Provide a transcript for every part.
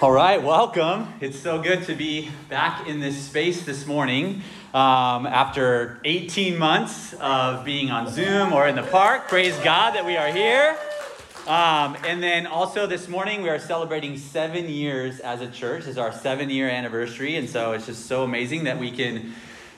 All right, welcome. It's so good to be back in this space this morning um, after 18 months of being on Zoom or in the park. Praise God that we are here. Um, and then also this morning, we are celebrating seven years as a church. This is our seven year anniversary. And so it's just so amazing that we can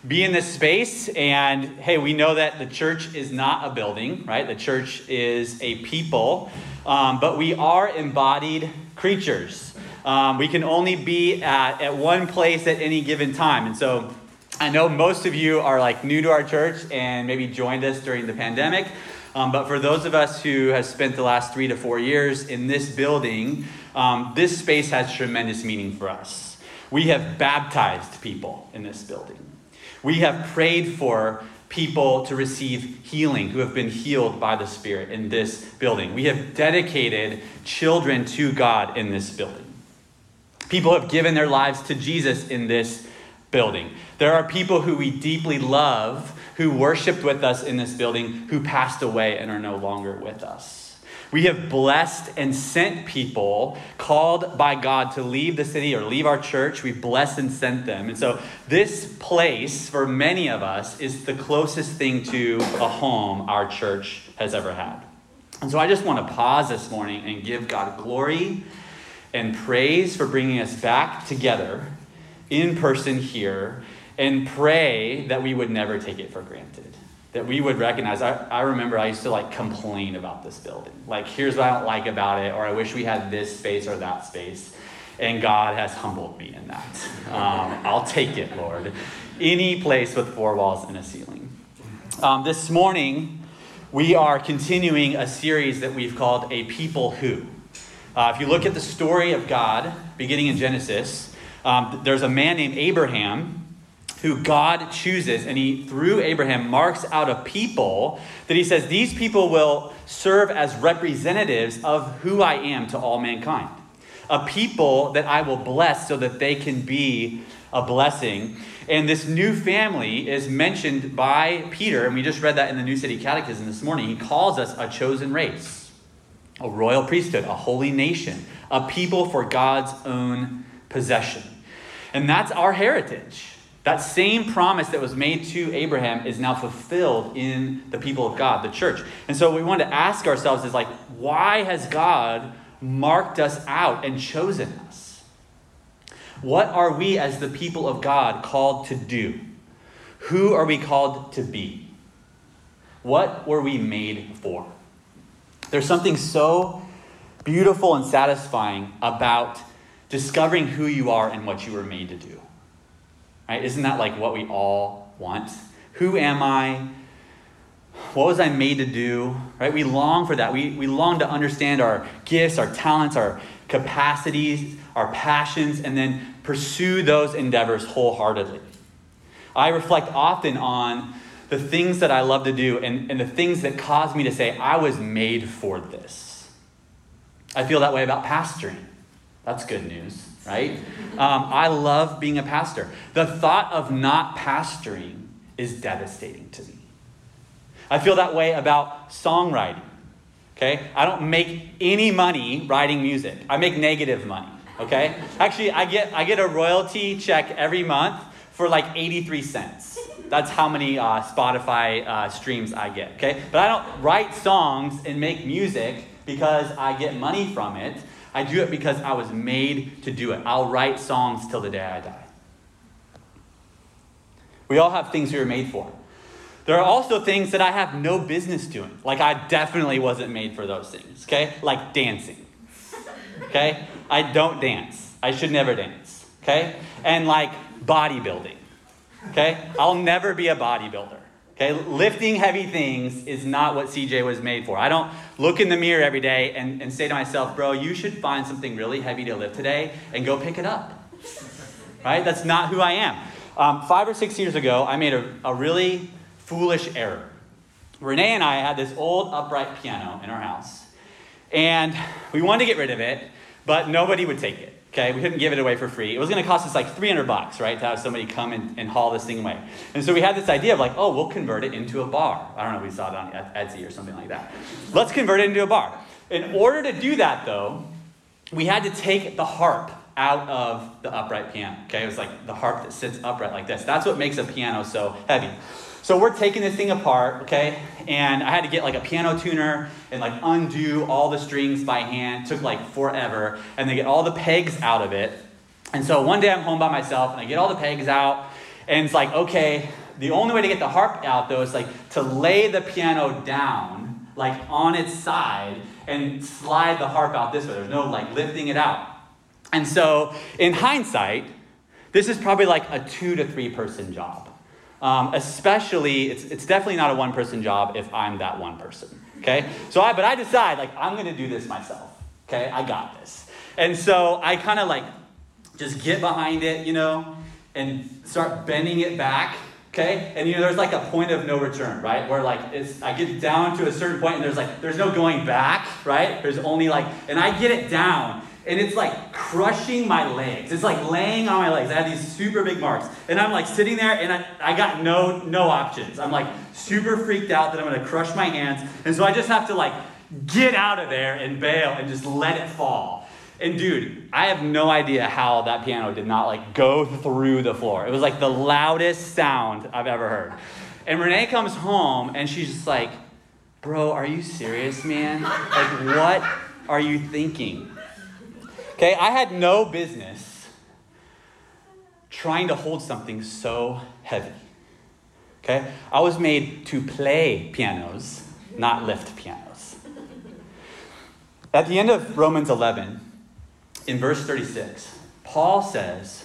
be in this space. And hey, we know that the church is not a building, right? The church is a people, um, but we are embodied creatures. Um, we can only be at, at one place at any given time. And so I know most of you are like new to our church and maybe joined us during the pandemic. Um, but for those of us who have spent the last three to four years in this building, um, this space has tremendous meaning for us. We have baptized people in this building. We have prayed for people to receive healing who have been healed by the Spirit in this building. We have dedicated children to God in this building. People have given their lives to Jesus in this building. There are people who we deeply love who worshiped with us in this building who passed away and are no longer with us. We have blessed and sent people called by God to leave the city or leave our church. We blessed and sent them. And so, this place for many of us is the closest thing to a home our church has ever had. And so, I just want to pause this morning and give God glory and praise for bringing us back together in person here and pray that we would never take it for granted. That we would recognize. I, I remember I used to like complain about this building. Like, here's what I don't like about it, or I wish we had this space or that space. And God has humbled me in that. Um, I'll take it, Lord. Any place with four walls and a ceiling. Um, this morning, we are continuing a series that we've called A People Who. Uh, if you look at the story of God, beginning in Genesis, um, there's a man named Abraham who God chooses, and he, through Abraham, marks out a people that he says, These people will serve as representatives of who I am to all mankind. A people that I will bless so that they can be a blessing. And this new family is mentioned by Peter, and we just read that in the New City Catechism this morning. He calls us a chosen race a royal priesthood, a holy nation, a people for God's own possession. And that's our heritage. That same promise that was made to Abraham is now fulfilled in the people of God, the church. And so we want to ask ourselves is like, why has God marked us out and chosen us? What are we as the people of God called to do? Who are we called to be? What were we made for? There's something so beautiful and satisfying about discovering who you are and what you were made to do. Right? Isn't that like what we all want? Who am I? What was I made to do? Right? We long for that. We, we long to understand our gifts, our talents, our capacities, our passions, and then pursue those endeavors wholeheartedly. I reflect often on the things that I love to do and, and the things that cause me to say, I was made for this. I feel that way about pastoring. That's good news, right? Um, I love being a pastor. The thought of not pastoring is devastating to me. I feel that way about songwriting. Okay? I don't make any money writing music. I make negative money. Okay? Actually, I get I get a royalty check every month for like 83 cents. That's how many uh, Spotify uh, streams I get, okay? But I don't write songs and make music because I get money from it. I do it because I was made to do it. I'll write songs till the day I die. We all have things we were made for. There are also things that I have no business doing. Like, I definitely wasn't made for those things, okay? Like dancing, okay? I don't dance. I should never dance, okay? And like bodybuilding. Okay? I'll never be a bodybuilder. Okay? Lifting heavy things is not what CJ was made for. I don't look in the mirror every day and, and say to myself, bro, you should find something really heavy to lift today and go pick it up. Right? That's not who I am. Um, five or six years ago, I made a, a really foolish error. Renee and I had this old upright piano in our house, and we wanted to get rid of it, but nobody would take it. Okay, we couldn't give it away for free. It was going to cost us like 300 bucks, right, to have somebody come and, and haul this thing away. And so we had this idea of like, oh, we'll convert it into a bar. I don't know, we saw it on Etsy or something like that. Let's convert it into a bar. In order to do that, though, we had to take the harp out of the upright piano. Okay, it was like the harp that sits upright like this. That's what makes a piano so heavy. So we're taking this thing apart, okay? And I had to get like a piano tuner and like undo all the strings by hand. It took like forever. And then get all the pegs out of it. And so one day I'm home by myself and I get all the pegs out. And it's like, okay, the only way to get the harp out though is like to lay the piano down, like on its side, and slide the harp out this way. There's no like lifting it out. And so in hindsight, this is probably like a two to three person job. Um, especially, it's, it's definitely not a one person job if I'm that one person. Okay? So I, but I decide, like, I'm to do this myself. Okay? I got this. And so I kind of like just get behind it, you know, and start bending it back. Okay? And you know, there's like a point of no return, right? Where like it's I get down to a certain point and there's like there's no going back, right? There's only like and I get it down and it's like crushing my legs. It's like laying on my legs. I have these super big marks. And I'm like sitting there and I, I got no no options. I'm like super freaked out that I'm gonna crush my hands. And so I just have to like get out of there and bail and just let it fall. And dude, I have no idea how that piano did not like go through the floor. It was like the loudest sound I've ever heard. And Renee comes home and she's just like, Bro, are you serious, man? Like, what are you thinking? Okay, I had no business trying to hold something so heavy. Okay, I was made to play pianos, not lift pianos. At the end of Romans 11, in verse 36, Paul says,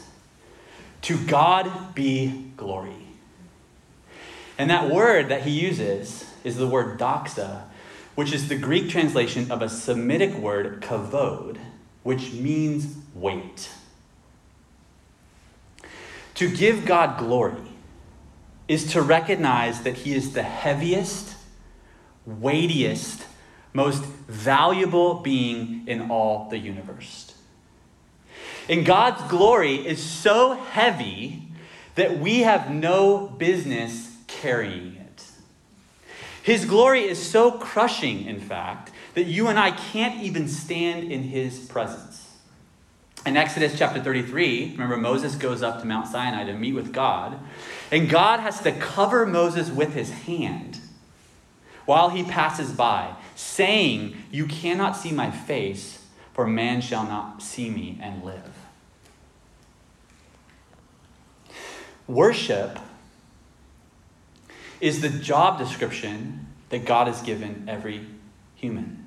To God be glory. And that word that he uses is the word doxa, which is the Greek translation of a Semitic word kavod, which means weight. To give God glory is to recognize that He is the heaviest, weightiest, most valuable being in all the universe. And God's glory is so heavy that we have no business carrying it. His glory is so crushing, in fact, that you and I can't even stand in his presence. In Exodus chapter 33, remember Moses goes up to Mount Sinai to meet with God, and God has to cover Moses with his hand while he passes by, saying, You cannot see my face, for man shall not see me and live. Worship is the job description that God has given every human.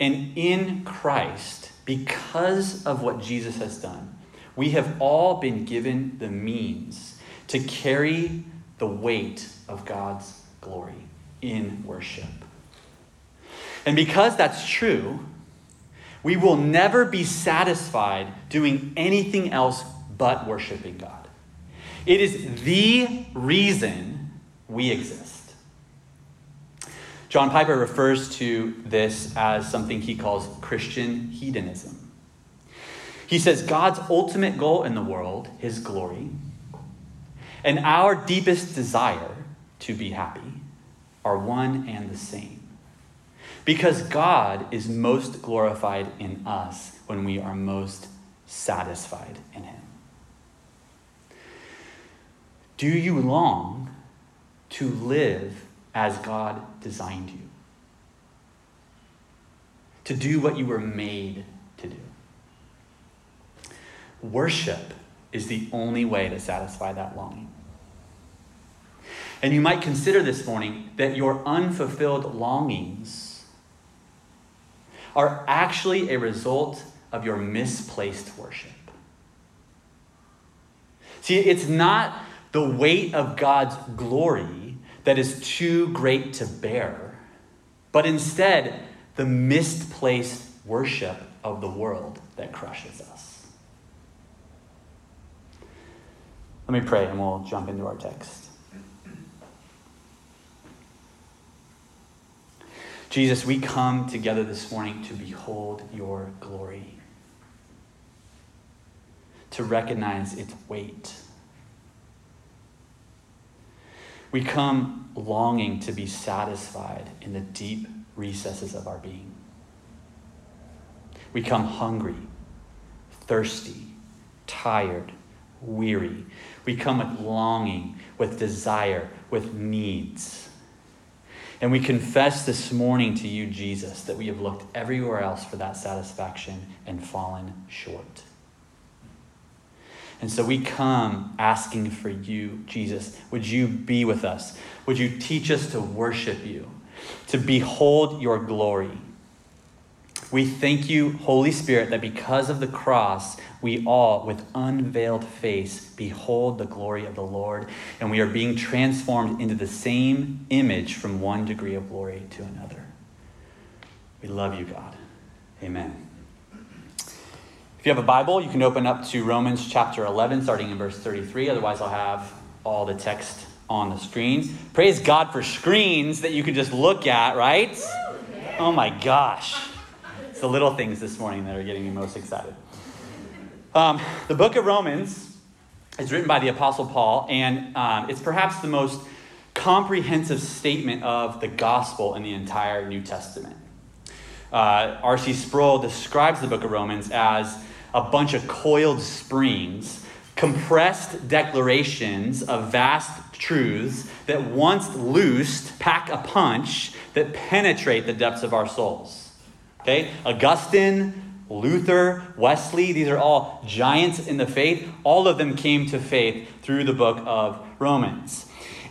And in Christ, because of what Jesus has done, we have all been given the means to carry the weight of God's glory in worship. And because that's true, we will never be satisfied doing anything else but worshiping God. It is the reason we exist. John Piper refers to this as something he calls Christian hedonism. He says God's ultimate goal in the world, his glory, and our deepest desire to be happy are one and the same. Because God is most glorified in us when we are most satisfied in him. Do you long to live as God designed you. To do what you were made to do. Worship is the only way to satisfy that longing. And you might consider this morning that your unfulfilled longings are actually a result of your misplaced worship. See, it's not the weight of God's glory that is too great to bear, but instead the misplaced worship of the world that crushes us. Let me pray and we'll jump into our text. Jesus, we come together this morning to behold your glory, to recognize its weight we come longing to be satisfied in the deep recesses of our being. We come hungry, thirsty, tired, weary. We come with longing, with desire, with needs. And we confess this morning to you, Jesus, that we have looked everywhere else for that satisfaction and fallen short. And so we come asking for you, Jesus. Would you be with us? Would you teach us to worship you, to behold your glory? We thank you, Holy Spirit, that because of the cross, we all, with unveiled face, behold the glory of the Lord, and we are being transformed into the same image from one degree of glory to another. We love you, God. Amen. You have a Bible, you can open up to Romans chapter 11, starting in verse 33. Otherwise, I'll have all the text on the screen. Praise God for screens that you can just look at, right? Oh my gosh. It's the little things this morning that are getting me most excited. Um, the book of Romans is written by the Apostle Paul, and um, it's perhaps the most comprehensive statement of the gospel in the entire New Testament. Uh, R.C. Sproul describes the book of Romans as a bunch of coiled springs, compressed declarations of vast truths that once loosed pack a punch that penetrate the depths of our souls. Okay? Augustine, Luther, Wesley, these are all giants in the faith. All of them came to faith through the book of Romans.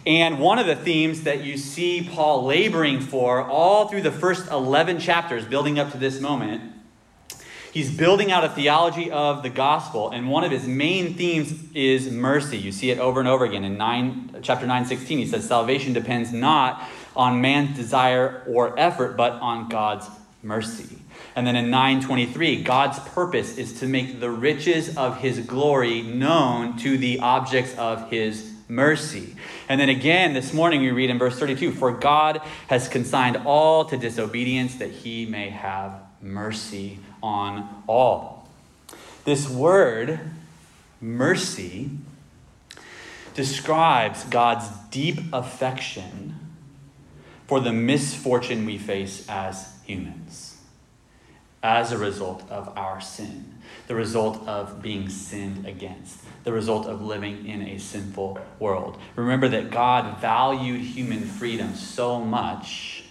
And one of the themes that you see Paul laboring for all through the first 11 chapters, building up to this moment, he's building out a theology of the gospel. And one of his main themes is mercy. You see it over and over again in 9, chapter 9, 16. He says, Salvation depends not on man's desire or effort, but on God's mercy. And then in 923, God's purpose is to make the riches of his glory known to the objects of his mercy. And then again, this morning we read in verse 32 For God has consigned all to disobedience that he may have mercy on all. This word, mercy, describes God's deep affection for the misfortune we face as humans as a result of our sin, the result of being sinned against, the result of living in a sinful world. Remember that God valued human freedom so much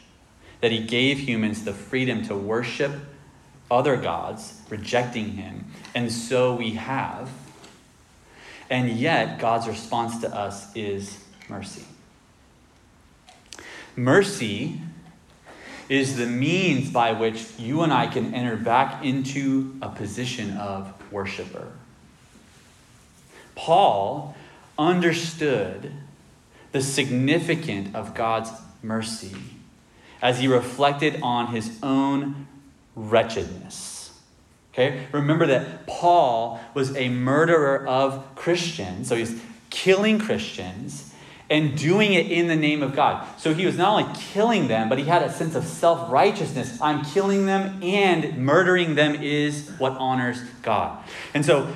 that he gave humans the freedom to worship other gods, rejecting him. And so we have. And yet, God's response to us is mercy. Mercy is the means by which you and I can enter back into a position of worshiper. Paul understood the significance of God's mercy as he reflected on his own wretchedness. Okay? Remember that Paul was a murderer of Christians, so he's killing Christians and doing it in the name of God. So he was not only killing them, but he had a sense of self righteousness. I'm killing them, and murdering them is what honors God. And so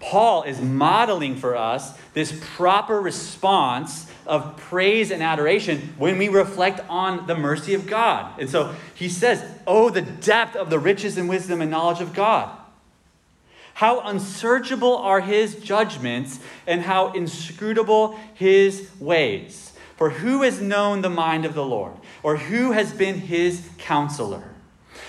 Paul is modeling for us this proper response of praise and adoration when we reflect on the mercy of God. And so he says, Oh, the depth of the riches and wisdom and knowledge of God. How unsearchable are his judgments, and how inscrutable his ways. For who has known the mind of the Lord? Or who has been his counselor?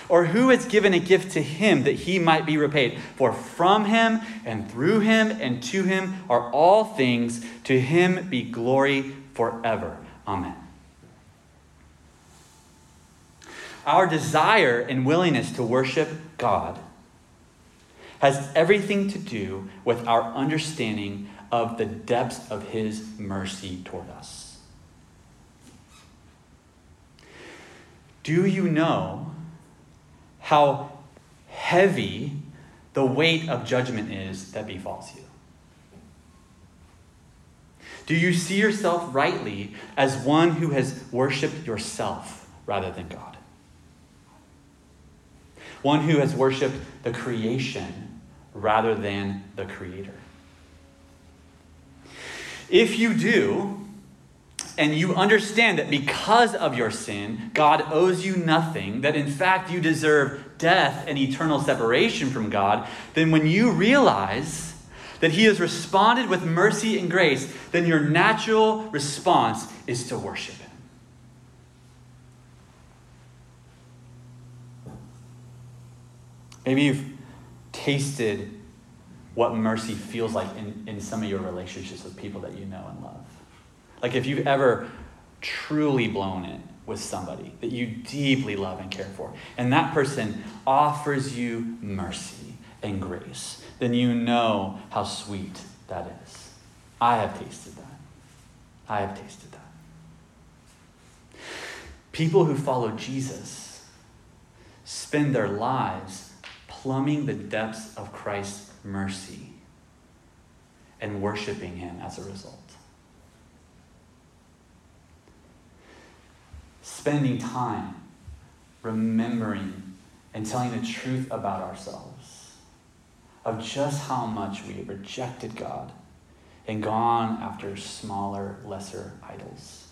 Or who has given a gift to him that he might be repaid? For from him and through him and to him are all things. To him be glory forever. Amen. Our desire and willingness to worship God has everything to do with our understanding of the depths of His mercy toward us. Do you know how heavy the weight of judgment is that befalls you? Do you see yourself rightly as one who has worshiped yourself rather than God? One who has worshiped the creation rather than the Creator. If you do, and you understand that because of your sin, God owes you nothing, that in fact you deserve death and eternal separation from God, then when you realize that He has responded with mercy and grace, then your natural response is to worship Him. Maybe you've tasted what mercy feels like in, in some of your relationships with people that you know and love. Like if you've ever truly blown it with somebody that you deeply love and care for, and that person offers you mercy and grace, then you know how sweet that is. I have tasted that. I have tasted that. People who follow Jesus spend their lives plumbing the depths of Christ's mercy and worshiping Him as a result. Spending time remembering and telling the truth about ourselves of just how much we have rejected God and gone after smaller, lesser idols.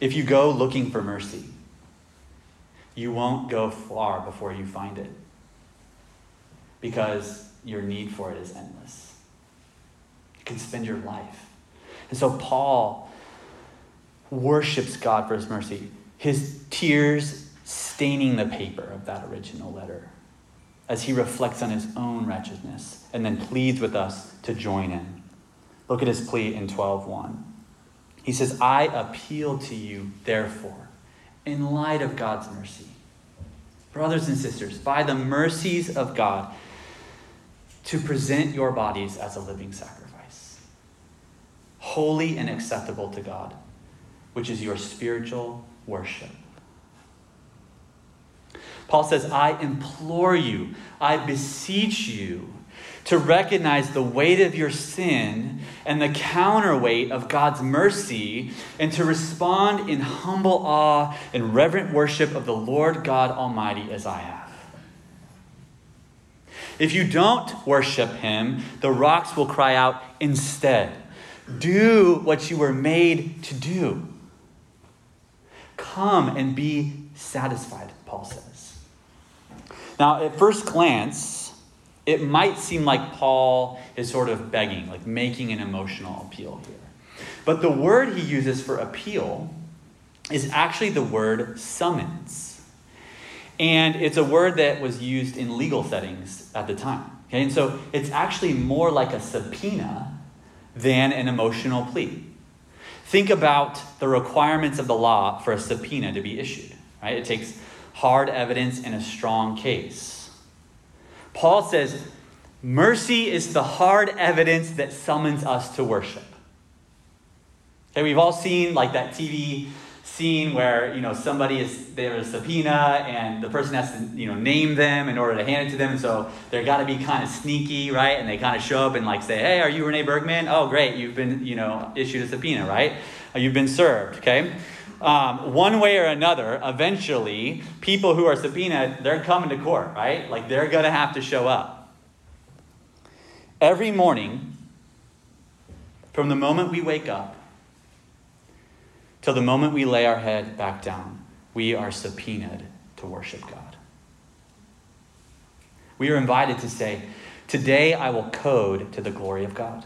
If you go looking for mercy, you won't go far before you find it because your need for it is endless. You can spend your life. And so Paul worships God for his mercy, his tears staining the paper of that original letter as he reflects on his own wretchedness and then pleads with us to join in. Look at his plea in 12:1. He says, "I appeal to you, therefore, in light of God's mercy, brothers and sisters, by the mercies of God, to present your bodies as a living sacrifice, holy and acceptable to God, which is your spiritual worship." Paul says, I implore you, I beseech you to recognize the weight of your sin and the counterweight of God's mercy, and to respond in humble awe and reverent worship of the Lord God Almighty as I have. If you don't worship Him, the rocks will cry out instead. Do what you were made to do. Come and be satisfied, Paul says. Now, at first glance, it might seem like Paul is sort of begging, like making an emotional appeal here. But the word he uses for appeal is actually the word summons. And it's a word that was used in legal settings at the time. Okay, and so it's actually more like a subpoena than an emotional plea. Think about the requirements of the law for a subpoena to be issued, right? It takes hard evidence in a strong case. Paul says, mercy is the hard evidence that summons us to worship. Okay, we've all seen like that TV scene where you know somebody is there's a subpoena and the person has to you know name them in order to hand it to them. And so they're got to be kind of sneaky, right? And they kind of show up and like say, "Hey, are you Renee Bergman? Oh, great, you've been you know issued a subpoena, right? You've been served." Okay. Um, one way or another, eventually, people who are subpoenaed, they're coming to court, right? Like they're going to have to show up. Every morning, from the moment we wake up till the moment we lay our head back down, we are subpoenaed to worship God. We are invited to say, Today I will code to the glory of God.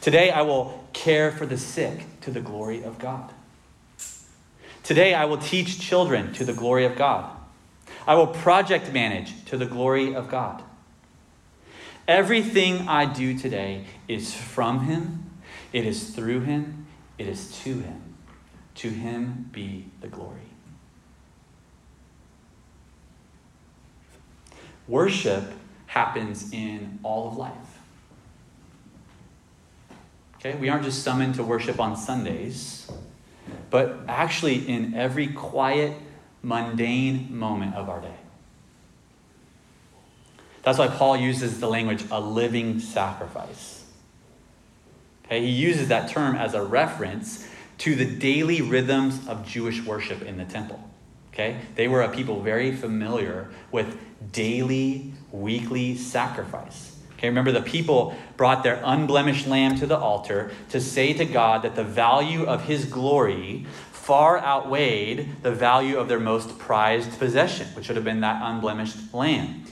Today I will care for the sick to the glory of God. Today I will teach children to the glory of God. I will project manage to the glory of God. Everything I do today is from Him, it is through Him, it is to Him. To Him be the glory. Worship happens in all of life. Okay, we aren't just summoned to worship on Sundays, but actually in every quiet, mundane moment of our day. That's why Paul uses the language a living sacrifice. Okay, he uses that term as a reference to the daily rhythms of Jewish worship in the temple. Okay? They were a people very familiar with daily, weekly sacrifice. Okay, remember the people brought their unblemished lamb to the altar to say to God that the value of his glory far outweighed the value of their most prized possession, which would have been that unblemished lamb.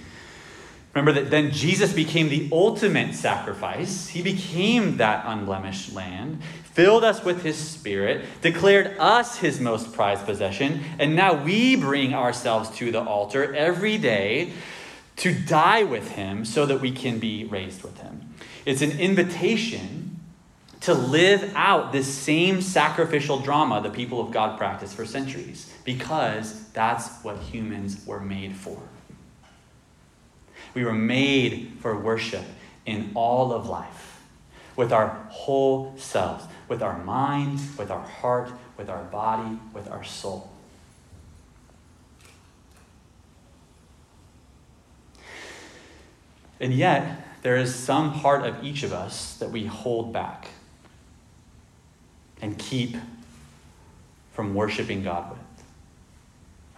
Remember that then Jesus became the ultimate sacrifice. He became that unblemished lamb, filled us with his spirit, declared us his most prized possession, and now we bring ourselves to the altar every day to die with him so that we can be raised with him. It's an invitation to live out this same sacrificial drama the people of God practiced for centuries because that's what humans were made for. We were made for worship in all of life, with our whole selves, with our mind, with our heart, with our body, with our soul. And yet, there is some part of each of us that we hold back and keep from worshiping God with.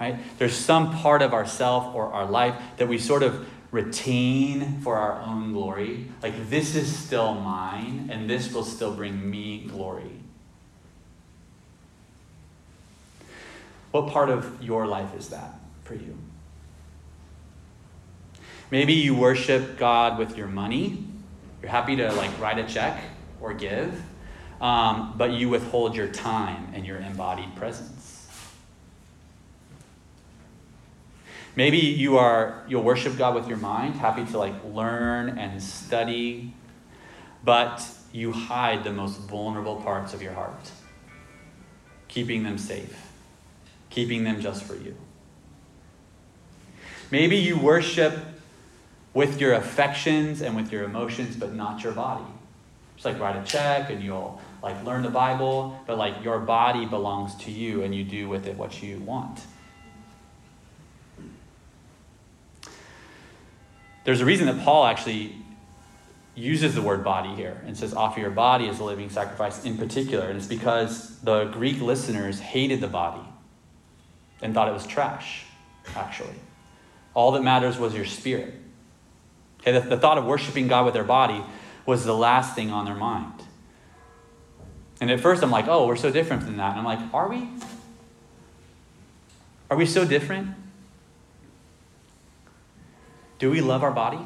Right? There's some part of ourself or our life that we sort of retain for our own glory. Like, this is still mine, and this will still bring me glory. What part of your life is that for you? Maybe you worship God with your money. You're happy to like write a check or give, um, but you withhold your time and your embodied presence. Maybe you are you'll worship God with your mind, happy to like learn and study, but you hide the most vulnerable parts of your heart, keeping them safe, keeping them just for you. Maybe you worship with your affections and with your emotions, but not your body. Just like write a check and you'll like learn the Bible, but like your body belongs to you and you do with it what you want. There's a reason that Paul actually uses the word body here and says offer your body as a living sacrifice in particular. And it's because the Greek listeners hated the body and thought it was trash, actually. All that matters was your spirit. Okay, the, the thought of worshiping God with their body was the last thing on their mind. And at first I'm like, oh, we're so different than that. And I'm like, are we? Are we so different? Do we love our body?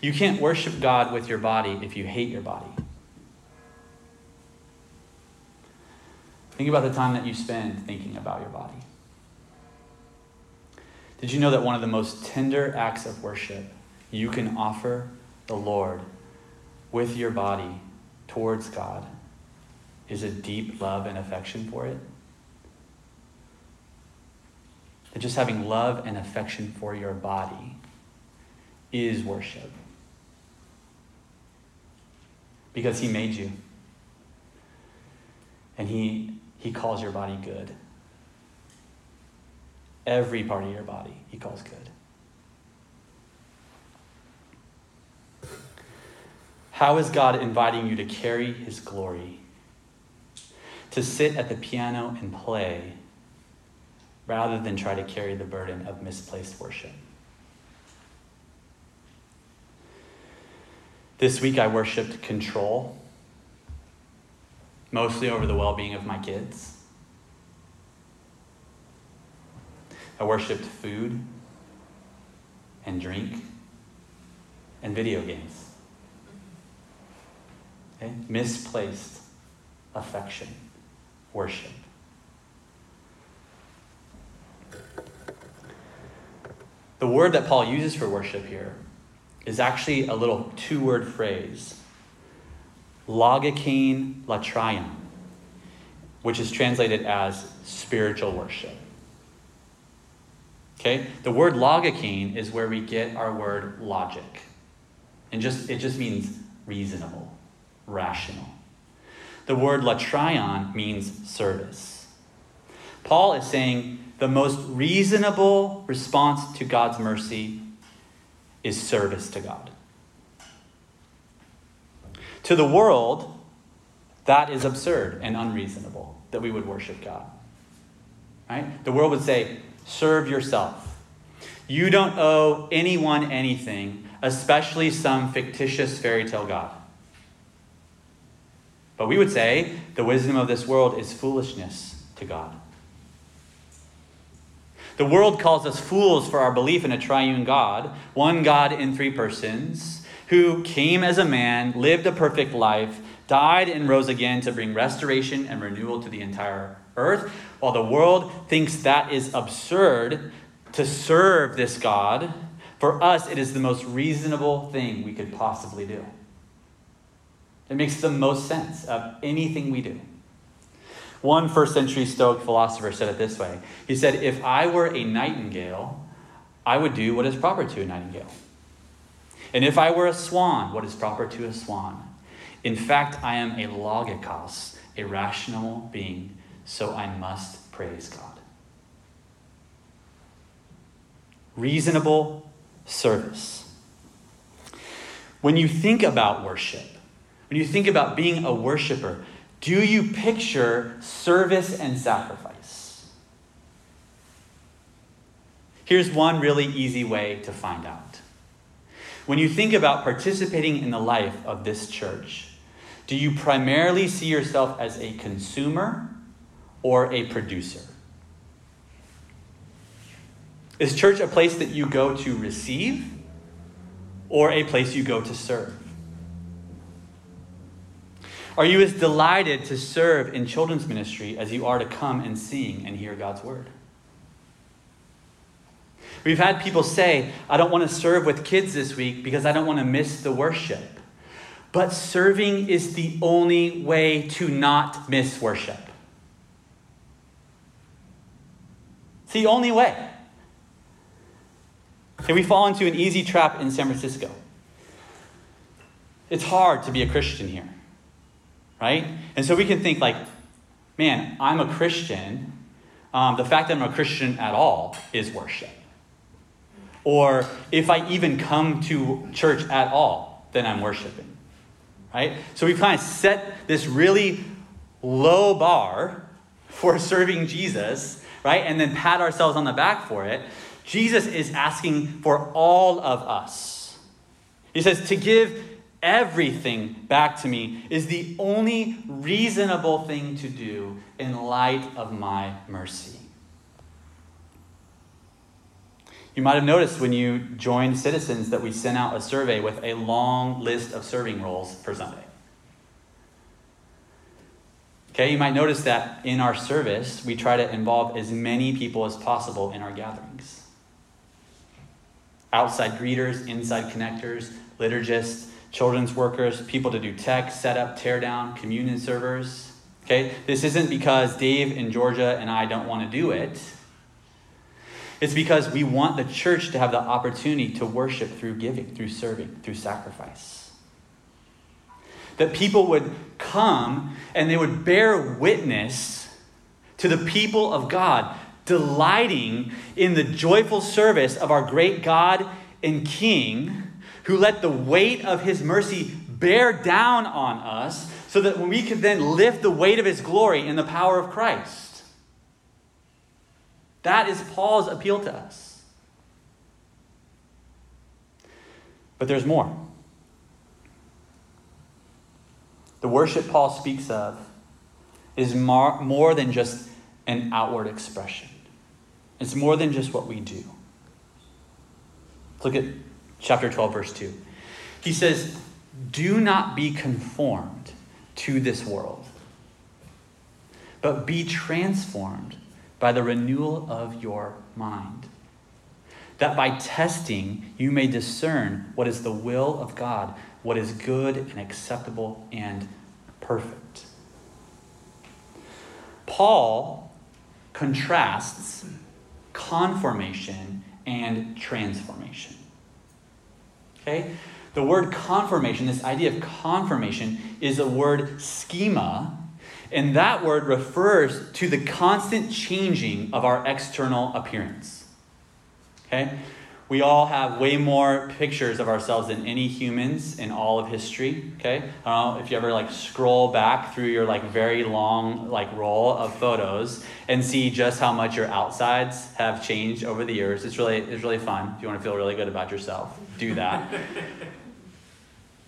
You can't worship God with your body if you hate your body. Think about the time that you spend thinking about your body. Did you know that one of the most tender acts of worship you can offer the Lord with your body towards God is a deep love and affection for it? That just having love and affection for your body is worship. Because He made you. And He, he calls your body good. Every part of your body, he calls good. How is God inviting you to carry his glory? To sit at the piano and play rather than try to carry the burden of misplaced worship. This week I worshiped control, mostly over the well being of my kids. I worshiped food and drink and video games. Okay? Misplaced affection, worship. The word that Paul uses for worship here is actually a little two word phrase logikane latrion, which is translated as spiritual worship. Okay? The word logikane is where we get our word logic. And just it just means reasonable, rational. The word latrion means service. Paul is saying the most reasonable response to God's mercy is service to God. To the world, that is absurd and unreasonable that we would worship God. Right? The world would say, serve yourself. You don't owe anyone anything, especially some fictitious fairy tale God. But we would say the wisdom of this world is foolishness to God. The world calls us fools for our belief in a triune God, one God in three persons, who came as a man, lived a perfect life, died and rose again to bring restoration and renewal to the entire earth, while the world thinks that is absurd to serve this God. For us, it is the most reasonable thing we could possibly do. It makes the most sense of anything we do. One first century Stoic philosopher said it this way He said, If I were a nightingale, I would do what is proper to a nightingale. And if I were a swan, what is proper to a swan? In fact, I am a logikos, a rational being, so I must praise God. Reasonable service. When you think about worship, when you think about being a worshiper, do you picture service and sacrifice? Here's one really easy way to find out. When you think about participating in the life of this church, do you primarily see yourself as a consumer or a producer? Is church a place that you go to receive or a place you go to serve? Are you as delighted to serve in children's ministry as you are to come and sing and hear God's word? We've had people say, I don't want to serve with kids this week because I don't want to miss the worship. But serving is the only way to not miss worship. It's the only way. And we fall into an easy trap in San Francisco. It's hard to be a Christian here right? And so we can think like, man, I'm a Christian. Um, the fact that I'm a Christian at all is worship. Or if I even come to church at all, then I'm worshiping, right? So we kind of set this really low bar for serving Jesus, right? And then pat ourselves on the back for it. Jesus is asking for all of us. He says to give everything back to me is the only reasonable thing to do in light of my mercy. You might have noticed when you joined Citizens that we sent out a survey with a long list of serving roles for Sunday. Okay, you might notice that in our service, we try to involve as many people as possible in our gatherings outside greeters, inside connectors, liturgists, children's workers, people to do tech, setup, tear down, communion servers. Okay? This isn't because Dave in Georgia and I don't want to do it. It's because we want the church to have the opportunity to worship through giving, through serving, through sacrifice. That people would come and they would bear witness to the people of God, delighting in the joyful service of our great God and King who let the weight of his mercy bear down on us so that we could then lift the weight of his glory in the power of Christ. That is Paul's appeal to us. But there's more. The worship Paul speaks of is more, more than just an outward expression, it's more than just what we do. Look at chapter 12, verse 2. He says, Do not be conformed to this world, but be transformed by the renewal of your mind. That by testing you may discern what is the will of God, what is good and acceptable and perfect. Paul contrasts conformation and transformation. Okay? The word conformation, this idea of conformation, is a word schema, and that word refers to the constant changing of our external appearance. Okay? We all have way more pictures of ourselves than any humans in all of history. Okay, I don't know if you ever like scroll back through your like very long like roll of photos and see just how much your outsides have changed over the years. It's really it's really fun. If you want to feel really good about yourself, do that.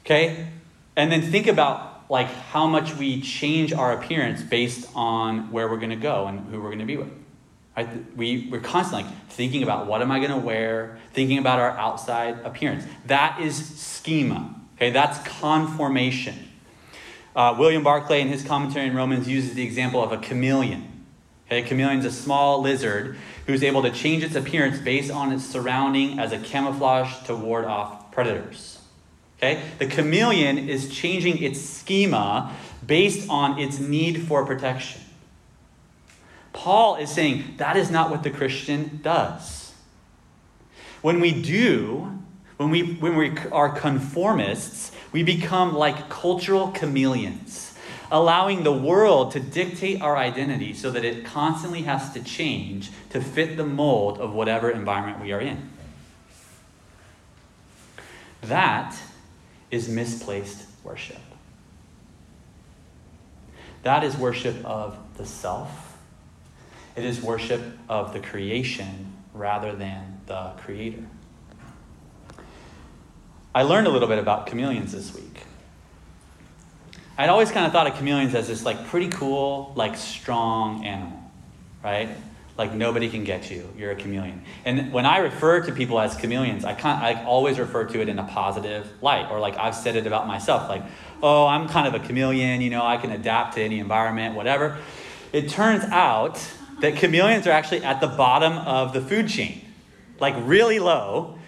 Okay, and then think about like how much we change our appearance based on where we're going to go and who we're going to be with. Right? We, we're constantly thinking about what am I going to wear, thinking about our outside appearance. That is schema. Okay, that's conformation. Uh, William Barclay, in his commentary in Romans, uses the example of a chameleon. Okay, a chameleon is a small lizard who's able to change its appearance based on its surrounding as a camouflage to ward off predators. Okay, the chameleon is changing its schema based on its need for protection. Paul is saying that is not what the Christian does. When we do, when we, when we are conformists, we become like cultural chameleons, allowing the world to dictate our identity so that it constantly has to change to fit the mold of whatever environment we are in. That is misplaced worship. That is worship of the self it is worship of the creation rather than the creator. I learned a little bit about chameleons this week. I'd always kind of thought of chameleons as this like pretty cool, like strong animal, right? Like nobody can get you. You're a chameleon. And when I refer to people as chameleons, I kind I always refer to it in a positive light, or like I've said it about myself, like, oh, I'm kind of a chameleon. You know, I can adapt to any environment, whatever. It turns out that chameleons are actually at the bottom of the food chain, like really low.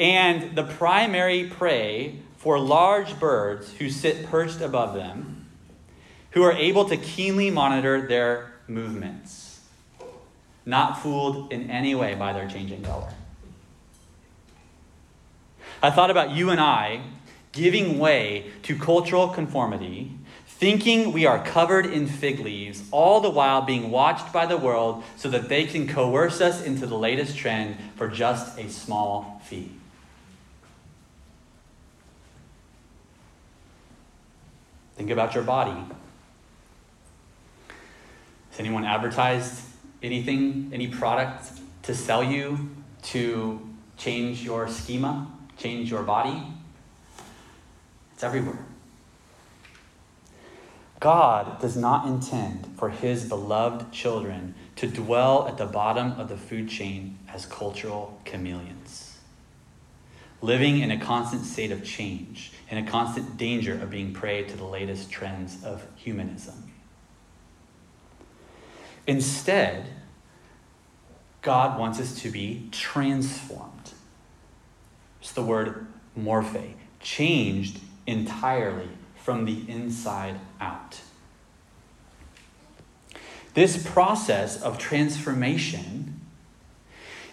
And the primary prey for large birds who sit perched above them, who are able to keenly monitor their movements, not fooled in any way by their changing color. I thought about you and I giving way to cultural conformity thinking we are covered in fig leaves, all the while being watched by the world so that they can coerce us into the latest trend for just a small fee. Think about your body. Has anyone advertised anything, any product to sell you to change your schema, change your body? It's everywhere. God does not intend for his beloved children to dwell at the bottom of the food chain as cultural chameleons, living in a constant state of change, in a constant danger of being prey to the latest trends of humanism. Instead, God wants us to be transformed. It's the word morphe, changed entirely from the inside out. This process of transformation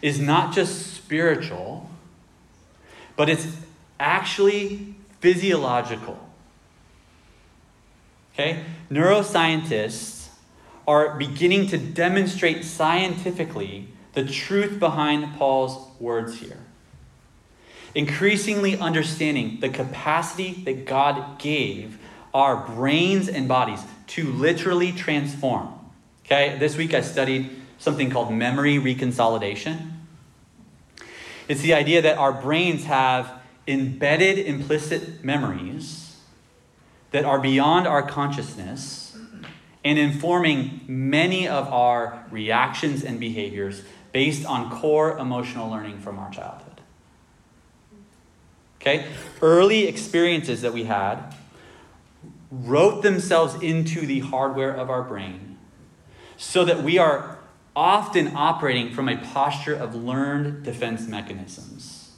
is not just spiritual, but it's actually physiological. Okay? Neuroscientists are beginning to demonstrate scientifically the truth behind Paul's words here increasingly understanding the capacity that God gave our brains and bodies to literally transform. Okay, this week I studied something called memory reconsolidation. It's the idea that our brains have embedded implicit memories that are beyond our consciousness and informing many of our reactions and behaviors based on core emotional learning from our childhood. Okay? Early experiences that we had wrote themselves into the hardware of our brain so that we are often operating from a posture of learned defense mechanisms.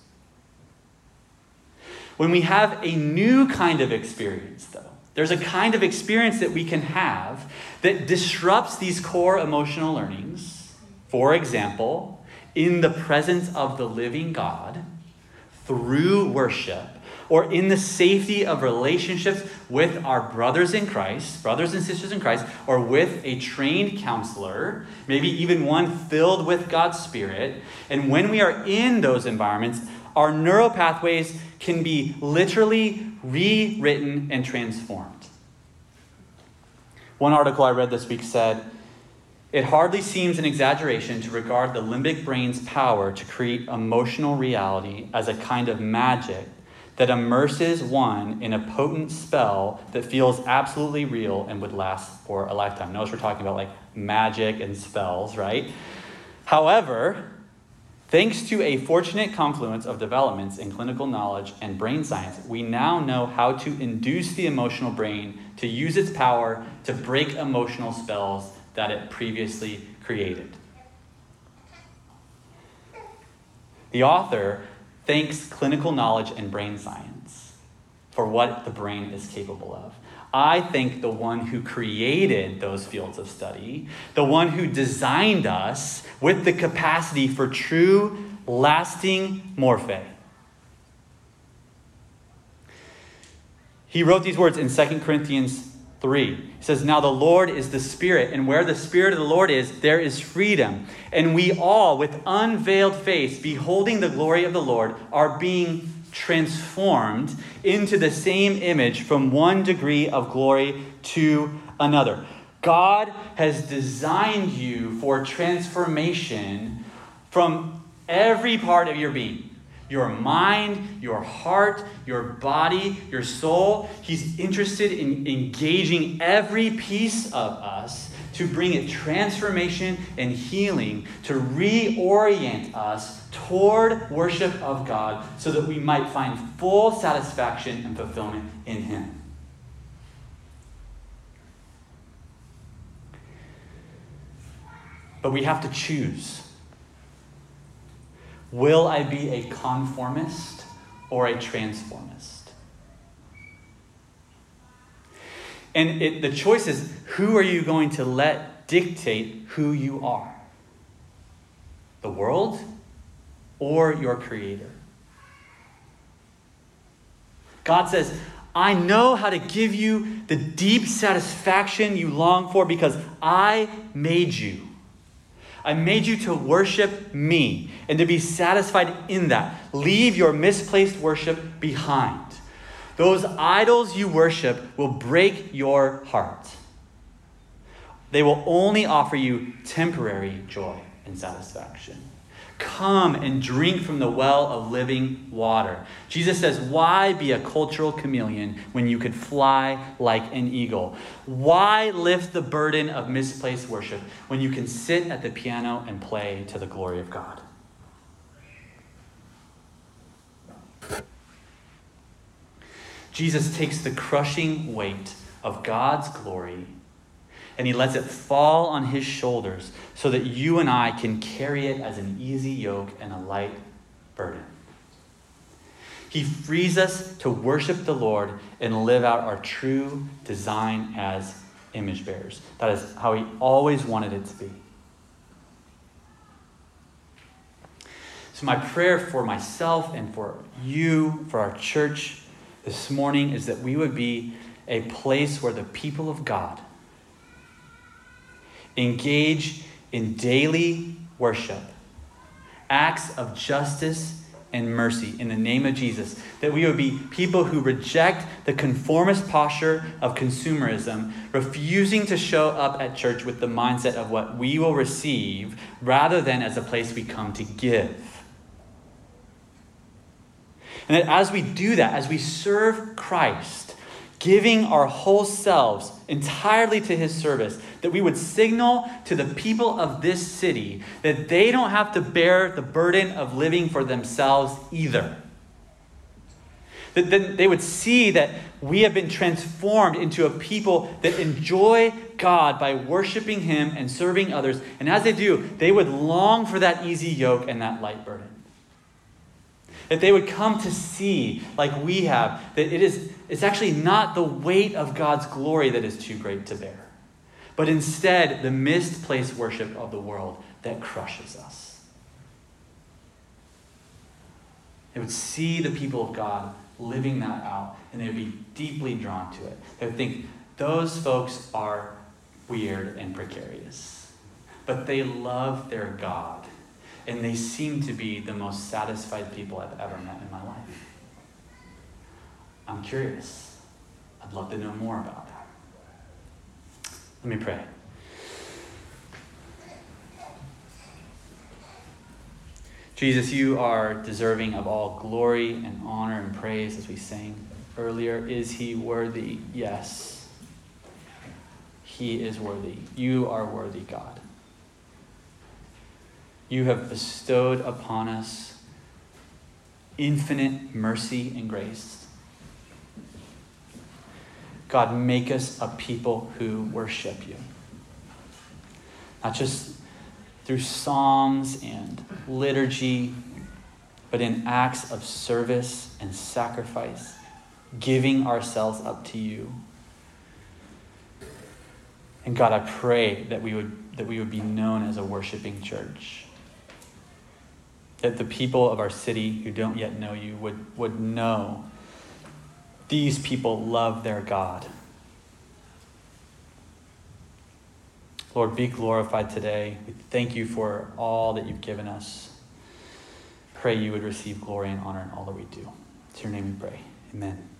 When we have a new kind of experience, though, there's a kind of experience that we can have that disrupts these core emotional learnings. For example, in the presence of the living God through worship or in the safety of relationships with our brothers in Christ, brothers and sisters in Christ, or with a trained counselor, maybe even one filled with God's Spirit. And when we are in those environments, our neural pathways can be literally rewritten and transformed. One article I read this week said, it hardly seems an exaggeration to regard the limbic brain's power to create emotional reality as a kind of magic that immerses one in a potent spell that feels absolutely real and would last for a lifetime. Notice we're talking about like magic and spells, right? However, thanks to a fortunate confluence of developments in clinical knowledge and brain science, we now know how to induce the emotional brain to use its power to break emotional spells that it previously created. The author thanks clinical knowledge and brain science for what the brain is capable of. I thank the one who created those fields of study, the one who designed us with the capacity for true, lasting morphe. He wrote these words in 2 Corinthians 3. He says, Now the Lord is the Spirit, and where the Spirit of the Lord is, there is freedom. And we all, with unveiled face, beholding the glory of the Lord, are being transformed into the same image from one degree of glory to another. God has designed you for transformation from every part of your being your mind, your heart, your body, your soul. He's interested in engaging every piece of us to bring it transformation and healing, to reorient us toward worship of God so that we might find full satisfaction and fulfillment in Him. But we have to choose. Will I be a conformist or a transformist? And it, the choice is who are you going to let dictate who you are? The world or your Creator? God says, I know how to give you the deep satisfaction you long for because I made you. I made you to worship me and to be satisfied in that. Leave your misplaced worship behind. Those idols you worship will break your heart. They will only offer you temporary joy and satisfaction. Come and drink from the well of living water. Jesus says, Why be a cultural chameleon when you could fly like an eagle? Why lift the burden of misplaced worship when you can sit at the piano and play to the glory of God? Jesus takes the crushing weight of God's glory and he lets it fall on his shoulders so that you and I can carry it as an easy yoke and a light burden. He frees us to worship the Lord and live out our true design as image bearers. That is how he always wanted it to be. So, my prayer for myself and for you, for our church this morning, is that we would be a place where the people of God engage in daily worship, acts of justice and mercy in the name of Jesus. That we would be people who reject the conformist posture of consumerism, refusing to show up at church with the mindset of what we will receive rather than as a place we come to give. And that as we do that, as we serve Christ, giving our whole selves entirely to his service, that we would signal to the people of this city that they don't have to bear the burden of living for themselves either. That they would see that we have been transformed into a people that enjoy God by worshiping Him and serving others. And as they do, they would long for that easy yoke and that light burden that they would come to see, like we have, that it is it's actually not the weight of God's glory that is too great to bear, but instead the misplaced worship of the world that crushes us. They would see the people of God living that out, and they would be deeply drawn to it. They would think, those folks are weird and precarious, but they love their God, and they seem to be the most satisfied people I've ever met in my life. I'm curious. I'd love to know more about that. Let me pray. Jesus, you are deserving of all glory and honor and praise as we sang earlier. Is he worthy? Yes. He is worthy. You are worthy, God. You have bestowed upon us infinite mercy and grace. God, make us a people who worship you. Not just through songs and liturgy, but in acts of service and sacrifice, giving ourselves up to you. And God, I pray that we would, that we would be known as a worshiping church. That the people of our city who don't yet know you would, would know these people love their God. Lord, be glorified today. We thank you for all that you've given us. Pray you would receive glory and honor in all that we do. It's your name we pray. Amen.